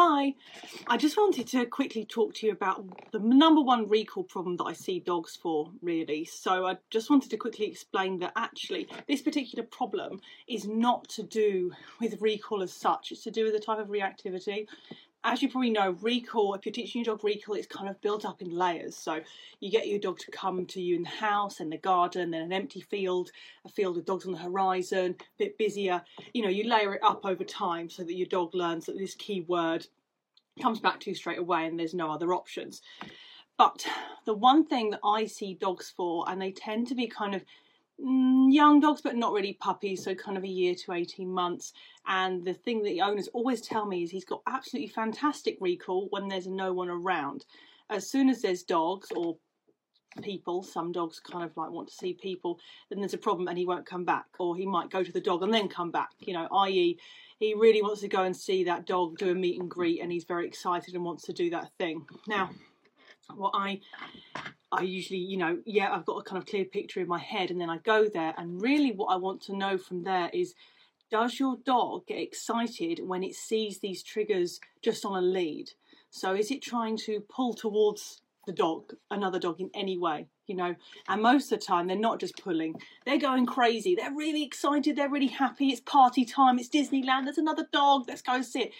Hi, I just wanted to quickly talk to you about the number one recall problem that I see dogs for, really. So, I just wanted to quickly explain that actually, this particular problem is not to do with recall as such, it's to do with the type of reactivity as you probably know, recall, if you're teaching your dog recall, it's kind of built up in layers. So you get your dog to come to you in the house, in the garden, then an empty field, a field of dogs on the horizon, a bit busier. You know, you layer it up over time so that your dog learns that this key word comes back to you straight away and there's no other options. But the one thing that I see dogs for, and they tend to be kind of Mm, young dogs, but not really puppies, so kind of a year to 18 months. And the thing that the owners always tell me is he's got absolutely fantastic recall when there's no one around. As soon as there's dogs or people, some dogs kind of like want to see people, then there's a problem and he won't come back, or he might go to the dog and then come back, you know, i.e., he really wants to go and see that dog do a meet and greet and he's very excited and wants to do that thing. Now, what I I usually, you know, yeah, I've got a kind of clear picture in my head, and then I go there. And really, what I want to know from there is does your dog get excited when it sees these triggers just on a lead? So, is it trying to pull towards the dog, another dog in any way, you know? And most of the time, they're not just pulling, they're going crazy. They're really excited, they're really happy. It's party time, it's Disneyland, there's another dog, let's go sit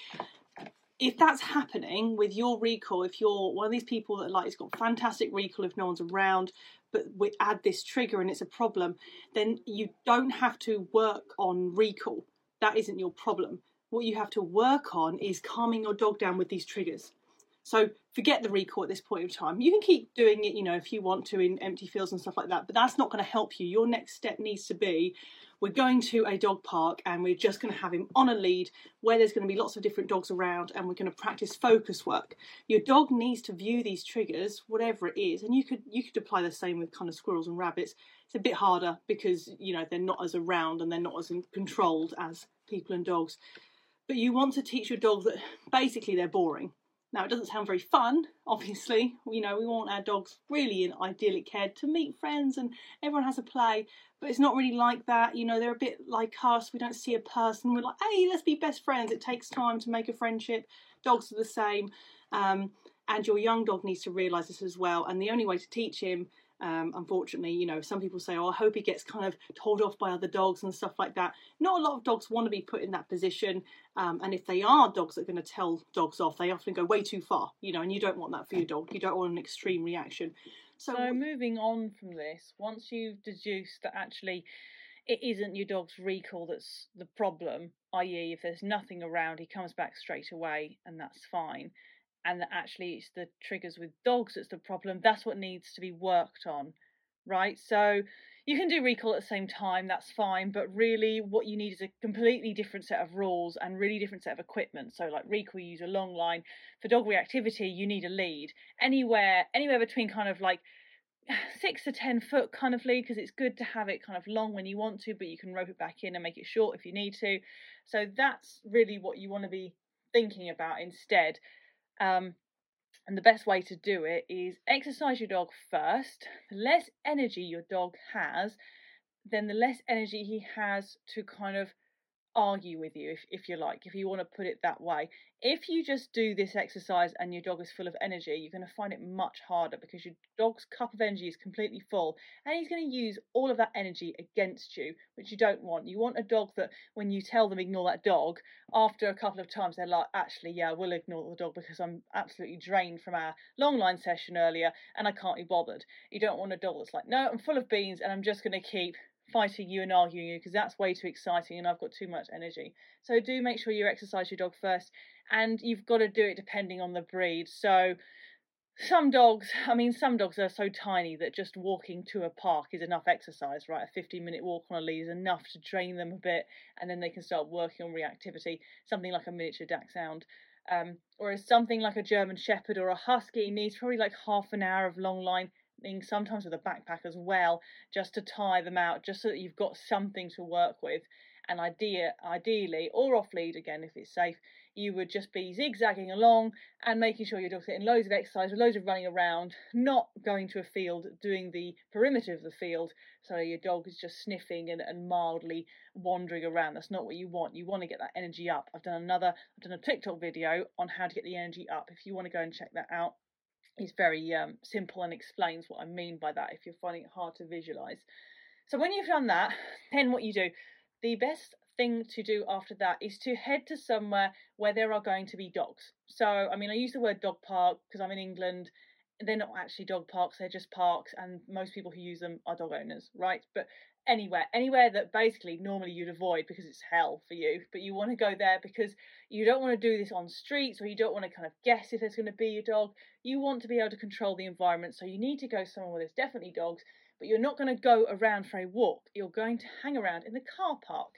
if that's happening with your recall, if you're one of these people that like it's got fantastic recall if no one's around, but we add this trigger and it's a problem, then you don't have to work on recall. That isn't your problem. What you have to work on is calming your dog down with these triggers. So forget the recall at this point in time. You can keep doing it, you know, if you want to in empty fields and stuff like that, but that's not going to help you. Your next step needs to be we're going to a dog park and we're just going to have him on a lead where there's going to be lots of different dogs around and we're going to practice focus work. Your dog needs to view these triggers, whatever it is, and you could you could apply the same with kind of squirrels and rabbits. It's a bit harder because you know they're not as around and they're not as controlled as people and dogs. But you want to teach your dog that basically they're boring now, it doesn't sound very fun, obviously. You know, we want our dogs really in idyllic care to meet friends and everyone has a play, but it's not really like that. You know, they're a bit like us. We don't see a person. We're like, hey, let's be best friends. It takes time to make a friendship. Dogs are the same. Um, and your young dog needs to realise this as well. And the only way to teach him um, unfortunately, you know, some people say, "Oh, I hope he gets kind of told off by other dogs and stuff like that." Not a lot of dogs want to be put in that position, um, and if they are dogs that are going to tell dogs off, they often go way too far, you know, and you don't want that for your dog. You don't want an extreme reaction. So, so moving on from this, once you've deduced that actually it isn't your dog's recall that's the problem, i.e., if there's nothing around, he comes back straight away, and that's fine and that actually it's the triggers with dogs that's the problem, that's what needs to be worked on, right? So you can do recall at the same time, that's fine, but really what you need is a completely different set of rules and really different set of equipment. So like recall, you use a long line. For dog reactivity, you need a lead. Anywhere, anywhere between kind of like six to ten foot kind of lead because it's good to have it kind of long when you want to, but you can rope it back in and make it short if you need to. So that's really what you want to be thinking about instead. Um, and the best way to do it is exercise your dog first. The less energy your dog has, then the less energy he has to kind of argue with you, if, if you like, if you want to put it that way. If you just do this exercise and your dog is full of energy, you're going to find it much harder because your dog's cup of energy is completely full and he's going to use all of that energy against you, which you don't want. You want a dog that when you tell them ignore that dog, after a couple of times they're like, actually, yeah, we'll ignore the dog because I'm absolutely drained from our long line session earlier and I can't be bothered. You don't want a dog that's like, no, I'm full of beans and I'm just going to keep fighting you and arguing you because that's way too exciting and I've got too much energy. So do make sure you exercise your dog first and you've got to do it depending on the breed. So some dogs, I mean, some dogs are so tiny that just walking to a park is enough exercise, right? A 15 minute walk on a lead is enough to train them a bit and then they can start working on reactivity, something like a miniature dachshund. Um, whereas something like a German Shepherd or a Husky needs probably like half an hour of long line sometimes with a backpack as well, just to tie them out, just so that you've got something to work with. And idea, ideally, or off lead again if it's safe, you would just be zigzagging along and making sure your dog's getting loads of exercise, loads of running around, not going to a field, doing the perimeter of the field. So your dog is just sniffing and, and mildly wandering around. That's not what you want. You want to get that energy up. I've done another, I've done a TikTok video on how to get the energy up. If you want to go and check that out, it's very um, simple and explains what I mean by that if you're finding it hard to visualize. So when you've done that, then what you do, the best thing to do after that is to head to somewhere where there are going to be dogs. So, I mean, I use the word dog park because I'm in England. They're not actually dog parks, they're just parks, and most people who use them are dog owners, right? But anywhere, anywhere that basically normally you'd avoid because it's hell for you, but you want to go there because you don't want to do this on streets or you don't want to kind of guess if there's going to be a dog. You want to be able to control the environment, so you need to go somewhere where there's definitely dogs, but you're not going to go around for a walk. You're going to hang around in the car park.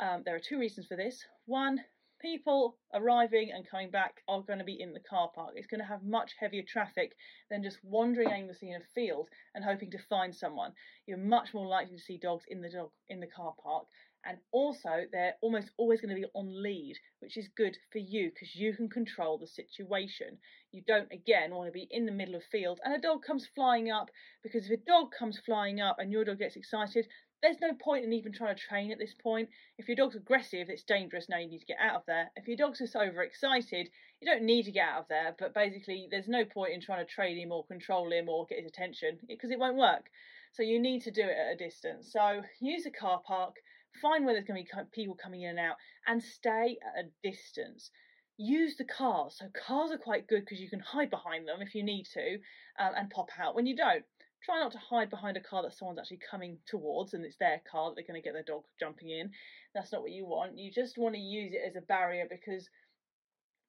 Um, there are two reasons for this. One, people arriving and coming back are going to be in the car park. It's going to have much heavier traffic than just wandering aimlessly in a field and hoping to find someone. You're much more likely to see dogs in the dog in the car park. And also, they're almost always going to be on lead, which is good for you because you can control the situation. You don't, again, want to be in the middle of field and a dog comes flying up because if a dog comes flying up and your dog gets excited, there's no point in even trying to train at this point. If your dog's aggressive, it's dangerous. Now you need to get out of there. If your dog's just overexcited, you don't need to get out of there. But basically, there's no point in trying to train him or control him or get his attention because it won't work. So you need to do it at a distance. So use a car park, find where there's going to be people coming in and out, and stay at a distance. Use the cars. So cars are quite good because you can hide behind them if you need to, um, and pop out when you don't try not to hide behind a car that someone's actually coming towards and it's their car that they're going to get their dog jumping in. That's not what you want. You just want to use it as a barrier because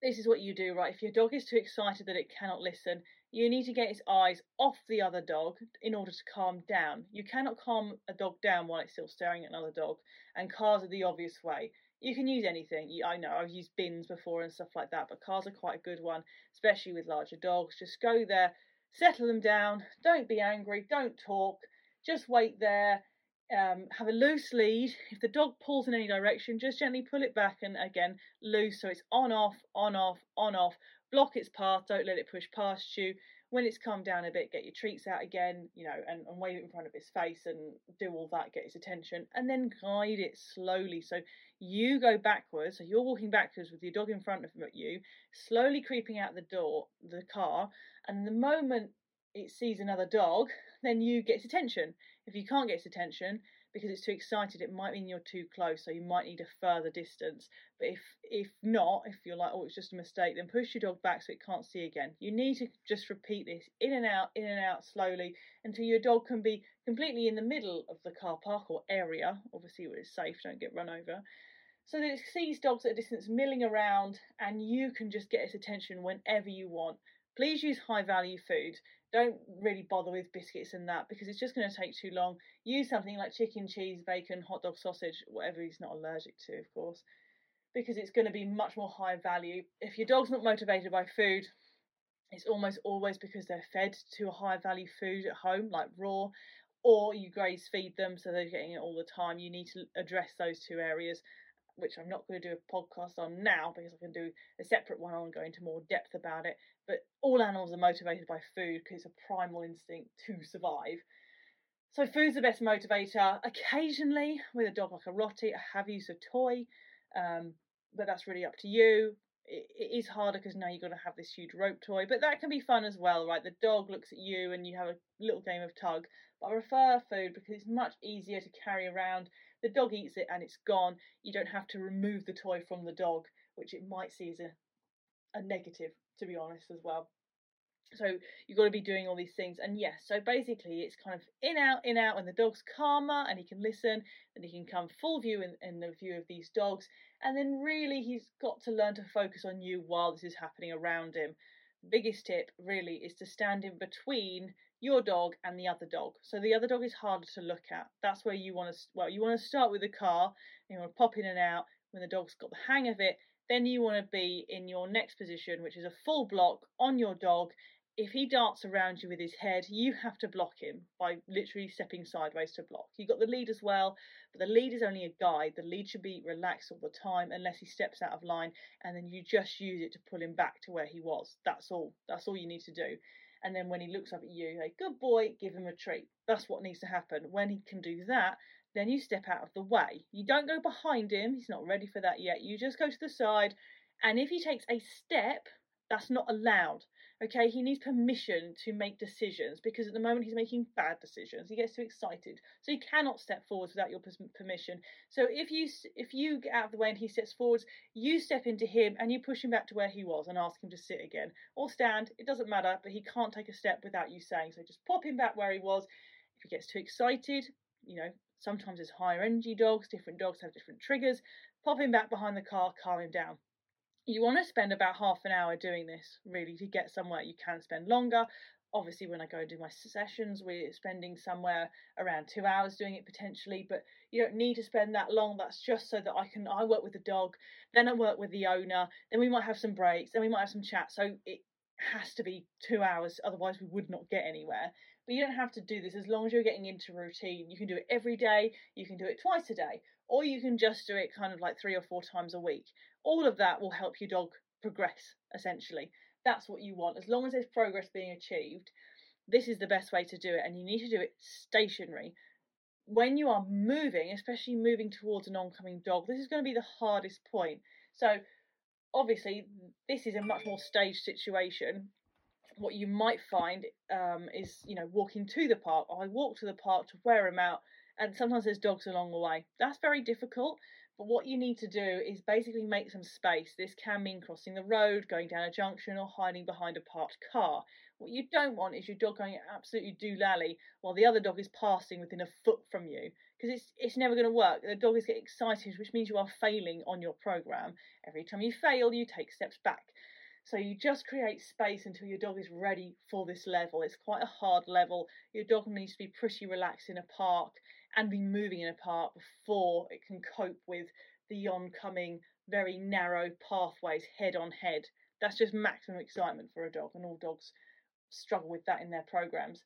this is what you do, right? If your dog is too excited that it cannot listen, you need to get its eyes off the other dog in order to calm down. You cannot calm a dog down while it's still staring at another dog, and cars are the obvious way. You can use anything. I know I've used bins before and stuff like that, but cars are quite a good one, especially with larger dogs. Just go there, settle them down. Don't be angry. Don't talk. Just wait there. Um, have a loose lead. If the dog pulls in any direction, just gently pull it back and again loose so it's on off, on off, on off. Block its path. Don't let it push past you. When it's calmed down a bit, get your treats out again, you know, and, and wave it in front of its face and do all that, get its attention, and then guide it slowly. So you go backwards, so you're walking backwards with your dog in front of you, slowly creeping out the door, the car, and the moment it sees another dog, then you get its attention. If you can't get its attention because it's too excited, it might mean you're too close, so you might need a further distance. But if if not, if you're like, oh, it's just a mistake, then push your dog back so it can't see again. You need to just repeat this in and out, in and out slowly until your dog can be completely in the middle of the car park or area, obviously where it's safe, don't get run over. So that it sees dogs at a distance milling around and you can just get its attention whenever you want. Please use high value food. Don't really bother with biscuits and that because it's just going to take too long. Use something like chicken, cheese, bacon, hot dog, sausage, whatever he's not allergic to, of course, because it's going to be much more high value. If your dog's not motivated by food, it's almost always because they're fed to a high value food at home, like raw, or you graze feed them so they're getting it all the time. You need to address those two areas which I'm not going to do a podcast on now because I can do a separate one on going into more depth about it. But all animals are motivated by food because it's a primal instinct to survive. So food's the best motivator. Occasionally, with a dog like a Rottie, I have used a toy, um, but that's really up to you. It, is harder because now you've got to have this huge rope toy, but that can be fun as well, right? The dog looks at you and you have a little game of tug. But I prefer food because it's much easier to carry around the dog eats it and it's gone. You don't have to remove the toy from the dog, which it might see as a, a negative, to be honest, as well. So you've got to be doing all these things. And yes, so basically it's kind of in, out, in, out, and the dog's calmer and he can listen and he can come full view in, in the view of these dogs. And then really he's got to learn to focus on you while this is happening around him. Biggest tip really is to stand in between your dog and the other dog. So the other dog is harder to look at. That's where you want to well, you want to start with the car. and You want to pop in and out when the dog's got the hang of it. Then you want to be in your next position, which is a full block on your dog, if he darts around you with his head, you have to block him by literally stepping sideways to block. You've got the lead as well, but the lead is only a guide. The lead should be relaxed all the time unless he steps out of line, and then you just use it to pull him back to where he was. That's all. That's all you need to do. And then when he looks up at you, say, good boy, give him a treat. That's what needs to happen. When he can do that, then you step out of the way. You don't go behind him, he's not ready for that yet. You just go to the side, and if he takes a step, that's not allowed. Okay, he needs permission to make decisions because at the moment he's making bad decisions. He gets too excited, so he cannot step forwards without your permission. So if you if you get out of the way and he steps forwards, you step into him and you push him back to where he was and ask him to sit again or stand. It doesn't matter, but he can't take a step without you saying. So just pop him back where he was. If he gets too excited, you know sometimes it's higher energy dogs. Different dogs have different triggers. Pop him back behind the car, calm him down you want to spend about half an hour doing this really to get somewhere you can spend longer. Obviously when i go and do my sessions we're spending somewhere around two hours doing it potentially but you don't need to spend that long. That's just so that i can i work with the dog then i work with the owner then we might have some breaks then we might have some chat. So it has to be two hours otherwise we would not get anywhere. But you don't have to do this. As long as you're getting into routine you can do it every day you can do it twice a day or you can just do it kind of like three or four times a week all of that will help your dog progress essentially. That's what you want. As long as there's progress being achieved this is the best way to do it and you need to do it stationary. When you are moving especially moving towards an oncoming dog this is going to be the hardest point. So obviously this is a much more staged situation. What you might find um, is you know walking to the park. I walk to the park to wear him out and sometimes there's dogs along the way. That's very difficult but what you need to do is basically make some space. This can mean crossing the road, going down a junction, or hiding behind a parked car. What you don't want is your dog going absolutely doolally while the other dog is passing within a foot from you, because it's it's never going to work. The dog is getting excited, which means you are failing on your program. Every time you fail, you take steps back. So you just create space until your dog is ready for this level. It's quite a hard level. Your dog needs to be pretty relaxed in a park and be moving in a park before it can cope with the oncoming very narrow pathways head on head. That's just maximum excitement for a dog, and all dogs struggle with that in their programs.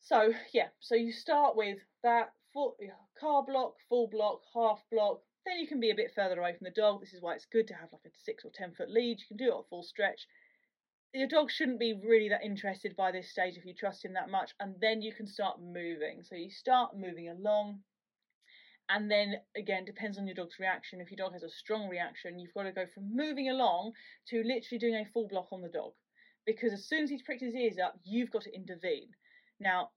So, yeah, so you start with that full, car block, full block, half block. Then you can be a bit further away from the dog. This is why it's good to have like a six or ten foot lead. You can do it at full stretch your dog shouldn't be really that interested by this stage if you trust him that much, and then you can start moving. So you start moving along, and then again, depends on your dog's reaction. If your dog has a strong reaction, you've got to go from moving along to literally doing a full block on the dog, because as soon as he's pricked his ears up, you've got to intervene. Now,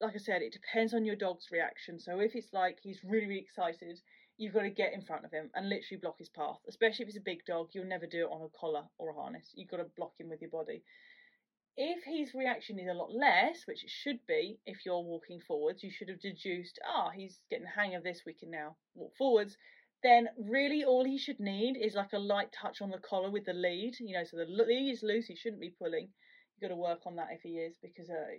like I said, it depends on your dog's reaction. So if it's like he's really, really excited, you've got to get in front of him and literally block his path. Especially if it's a big dog, you'll never do it on a collar or a harness. You've got to block him with your body. If his reaction is a lot less, which it should be if you're walking forwards, you should have deduced, ah, oh, he's getting the hang of this, we can now walk forwards. Then really all he should need is like a light touch on the collar with the lead, you know, so the lead is loose, he shouldn't be pulling. You've got to work on that if he is, because uh,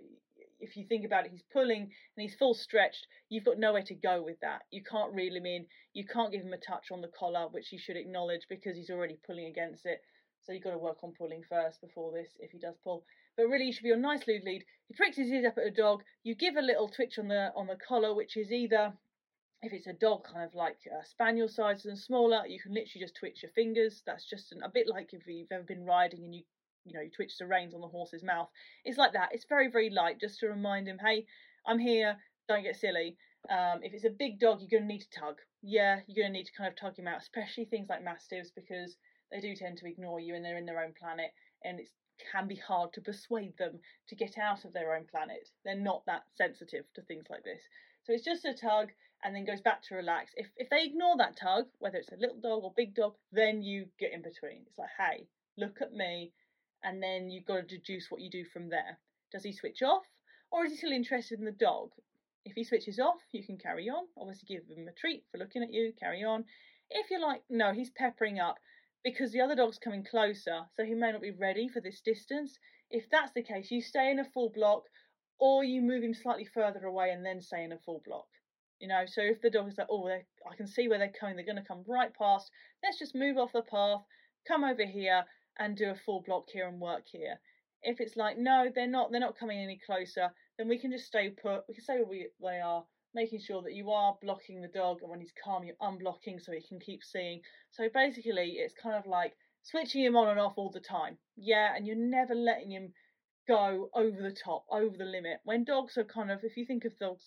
if you think about it, he's pulling and he's full stretched. You've got nowhere to go with that. You can't reel him in. You can't give him a touch on the collar, which you should acknowledge because he's already pulling against it. So you've got to work on pulling first before this, if he does pull. But really, you should be on nice lead lead. He pricks his ears up at a dog. You give a little twitch on the on the collar, which is either if it's a dog kind of like a spaniel size and smaller, you can literally just twitch your fingers. That's just an, a bit like if you've ever been riding and you you know, you twitch the reins on the horse's mouth. It's like that. It's very, very light, just to remind him, hey, I'm here. Don't get silly. Um, if it's a big dog, you're going to need to tug. Yeah, you're going to need to kind of tug him out, especially things like mastiffs because they do tend to ignore you and they're in their own planet, and it can be hard to persuade them to get out of their own planet. They're not that sensitive to things like this. So it's just a tug and then goes back to relax. If if they ignore that tug, whether it's a little dog or big dog, then you get in between. It's like, hey, look at me and then you've got to deduce what you do from there. Does he switch off, or is he still interested in the dog? If he switches off, you can carry on. Obviously, give him a treat for looking at you, carry on. If you're like, no, he's peppering up because the other dog's coming closer, so he may not be ready for this distance. If that's the case, you stay in a full block or you move him slightly further away and then stay in a full block. You know, so if the dog is like, oh, I can see where they're coming, they're going to come right past, let's just move off the path, come over here, and do a full block here and work here. If it's like no, they're not, they're not coming any closer, then we can just stay put. We can stay where we, they are, making sure that you are blocking the dog, and when he's calm, you're unblocking so he can keep seeing. So basically, it's kind of like switching him on and off all the time. Yeah, and you're never letting him go over the top, over the limit. When dogs are kind of, if you think of dogs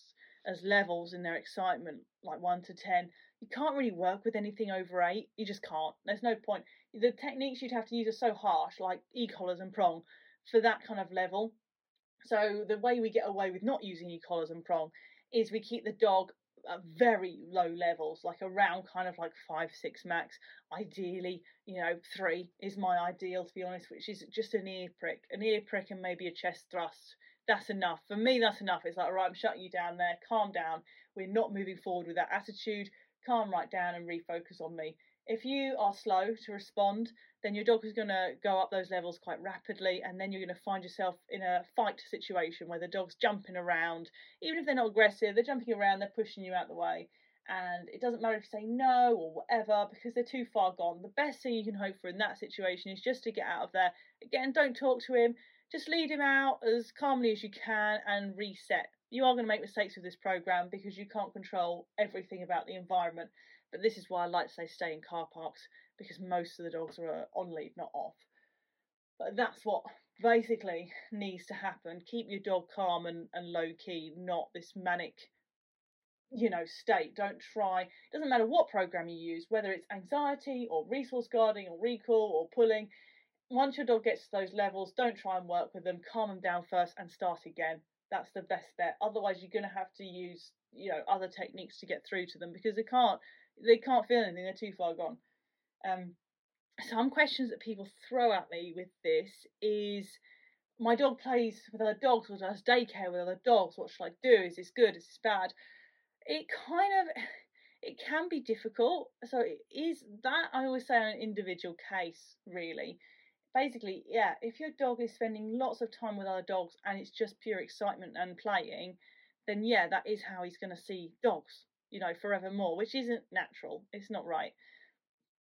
as levels in their excitement, like one to ten, you can't really work with anything over eight. You just can't. There's no point. The techniques you'd have to use are so harsh, like e-collars and prong, for that kind of level. So the way we get away with not using e-collars and prong is we keep the dog at very low levels, like around kind of like five, six max. Ideally, you know, three is my ideal to be honest, which is just an ear prick, an ear prick and maybe a chest thrust. That's enough. For me, that's enough. It's like, right, I'm shutting you down there, calm down. We're not moving forward with that attitude. Calm right down and refocus on me. If you are slow to respond, then your dog is going to go up those levels quite rapidly, and then you're going to find yourself in a fight situation where the dog's jumping around. Even if they're not aggressive, they're jumping around, they're pushing you out the way. And it doesn't matter if you say no or whatever because they're too far gone. The best thing you can hope for in that situation is just to get out of there. Again, don't talk to him, just lead him out as calmly as you can and reset. You are going to make mistakes with this program because you can't control everything about the environment. But this is why I like to say stay in car parks because most of the dogs are on lead, not off. But that's what basically needs to happen. Keep your dog calm and, and low key, not this manic, you know, state. Don't try. It doesn't matter what program you use, whether it's anxiety or resource guarding or recall or pulling. Once your dog gets to those levels, don't try and work with them. Calm them down first and start again. That's the best bet. Otherwise, you're going to have to use, you know, other techniques to get through to them because they can't they can't feel anything. They're too far gone. Um, some questions that people throw at me with this is my dog plays with other dogs or does daycare with other dogs. What should I do? Is this good? Is this bad? It kind of it can be difficult. So it is that I always say an individual case really. Basically, yeah, if your dog is spending lots of time with other dogs and it's just pure excitement and playing, then yeah, that is how he's going to see dogs you know, forevermore, which isn't natural. It's not right.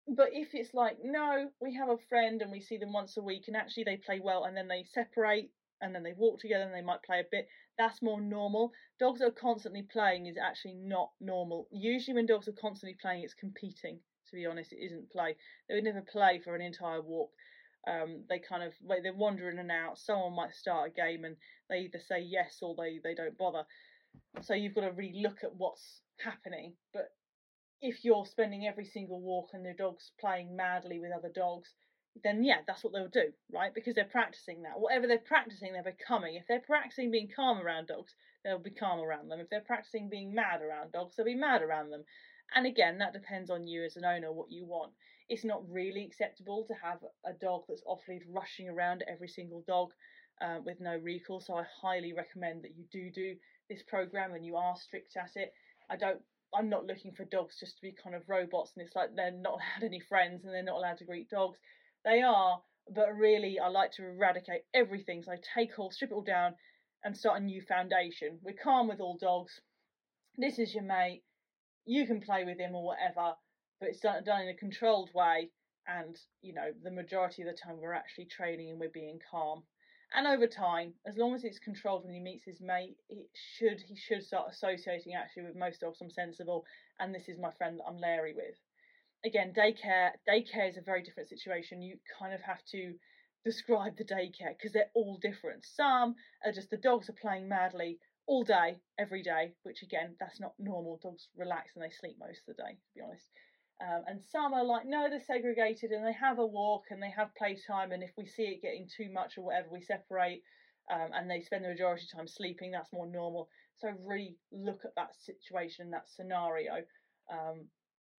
But if it's like, no, we have a friend and we see them once a week and actually they play well and then they separate and then they walk together and they might play a bit, that's more normal. Dogs are constantly playing is actually not normal. Usually, when dogs are constantly playing, it's competing. To be honest, it isn't play. They would never play for an entire walk. Um, they kind of they wander in and out. Someone might start a game and they either say yes or they they don't bother. So you've got to really look at what's happening. But if you're spending every single walk and the dog's playing madly with other dogs, then yeah, that's what they'll do, right? Because they're practicing that. Whatever they're practicing, they're becoming. If they're practicing being calm around dogs, they'll be calm around them. If they're practicing being mad around dogs, they'll be mad around them. And again, that depends on you as an owner, what you want. It's not really acceptable to have a dog that's off lead rushing around every single dog uh, with no recall. So I highly recommend that you do do this program and you are strict at it. I don't I'm not looking for dogs just to be kind of robots and it's like they're not allowed any friends and they're not allowed to greet dogs. They are, but really I like to eradicate everything. So I take all, strip it all down and start a new foundation. We're calm with all dogs. This is your mate. You can play with him or whatever, but it's done, done in a controlled way. And, you know, the majority of the time we're actually training and we're being calm and over time, as long as it's controlled when he meets his mate, it should he should start associating actually with most dogs. I'm sensible, and this is my friend that I'm Larry with. Again, daycare daycare is a very different situation. You kind of have to describe the daycare because they're all different. Some are just the dogs are playing madly all day, every day, which again, that's not normal. Dogs relax and they sleep most of the day, to be honest. Um, and some are like, no, they're segregated and they have a walk and they have playtime. And if we see it getting too much or whatever, we separate um, and they spend the majority of time sleeping. That's more normal. So really look at that situation, that scenario. Um,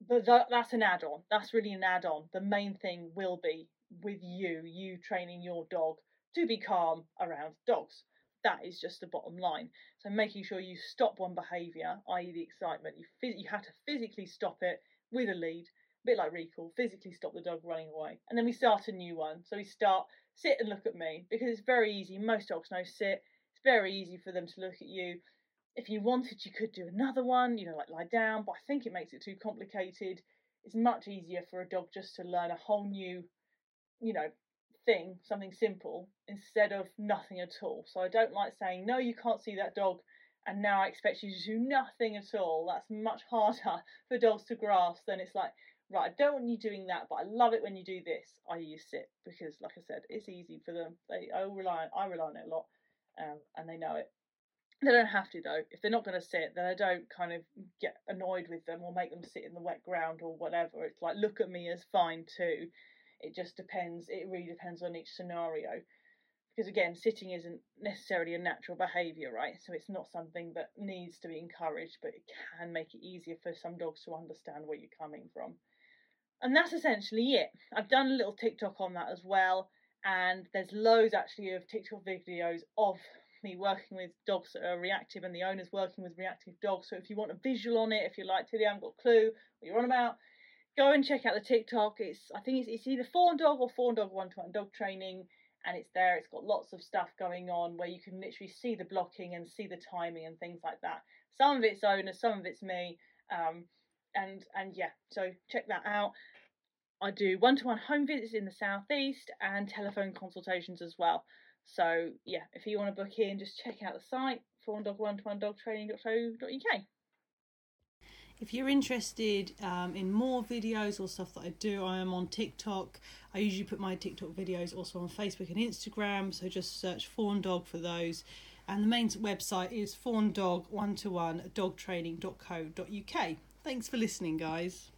but th- that's an add on. That's really an add on. The main thing will be with you, you training your dog to be calm around dogs. That is just the bottom line. So making sure you stop one behaviour, i.e., the excitement, you phys- you have to physically stop it with a lead, a bit like recall, physically stop the dog running away. And then we start a new one. So we start sit and look at me because it's very easy. Most dogs know sit. It's very easy for them to look at you. If you wanted, you could do another one, you know, like lie down, but I think it makes it too complicated. It's much easier for a dog just to learn a whole new, you know, thing, something simple, instead of nothing at all. So I don't like saying, no, you can't see that dog, and now I expect you to do nothing at all. That's much harder for dogs to grasp than it's like, right, I don't want you doing that, but I love it when you do this. I use sit because, like I said, it's easy for them. They, I rely, I rely on it a lot, um, and they know it. They don't have to though. If they're not going to sit, then I don't kind of get annoyed with them or make them sit in the wet ground or whatever. It's like look at me as fine too. It just depends. It really depends on each scenario. Because again, sitting isn't necessarily a natural behaviour, right? So it's not something that needs to be encouraged, but it can make it easier for some dogs to understand where you're coming from. And that's essentially it. I've done a little TikTok on that as well, and there's loads actually of TikTok videos of me working with dogs that are reactive and the owners working with reactive dogs. So if you want a visual on it, if you're like, Tilly, I haven't got a clue what you're on about, go and check out the TikTok. It's I think it's, it's either fawn dog or fawn dog one to one dog training, and it's there. It's got lots of stuff going on where you can literally see the blocking and see the timing and things like that. Some of it's owners, some of it's me, um, and and yeah. So check that out. I do one to one home visits in the southeast and telephone consultations as well. So yeah, if you want to book in, just check out the site fawndog1to1dogtraining.co.uk. If you're interested um, in more videos or stuff that I do, I am on TikTok. I usually put my TikTok videos also on Facebook and Instagram, so just search Fawn Dog for those. And the main website is fawndog1to1dogtraining.co.uk. Thanks for listening, guys.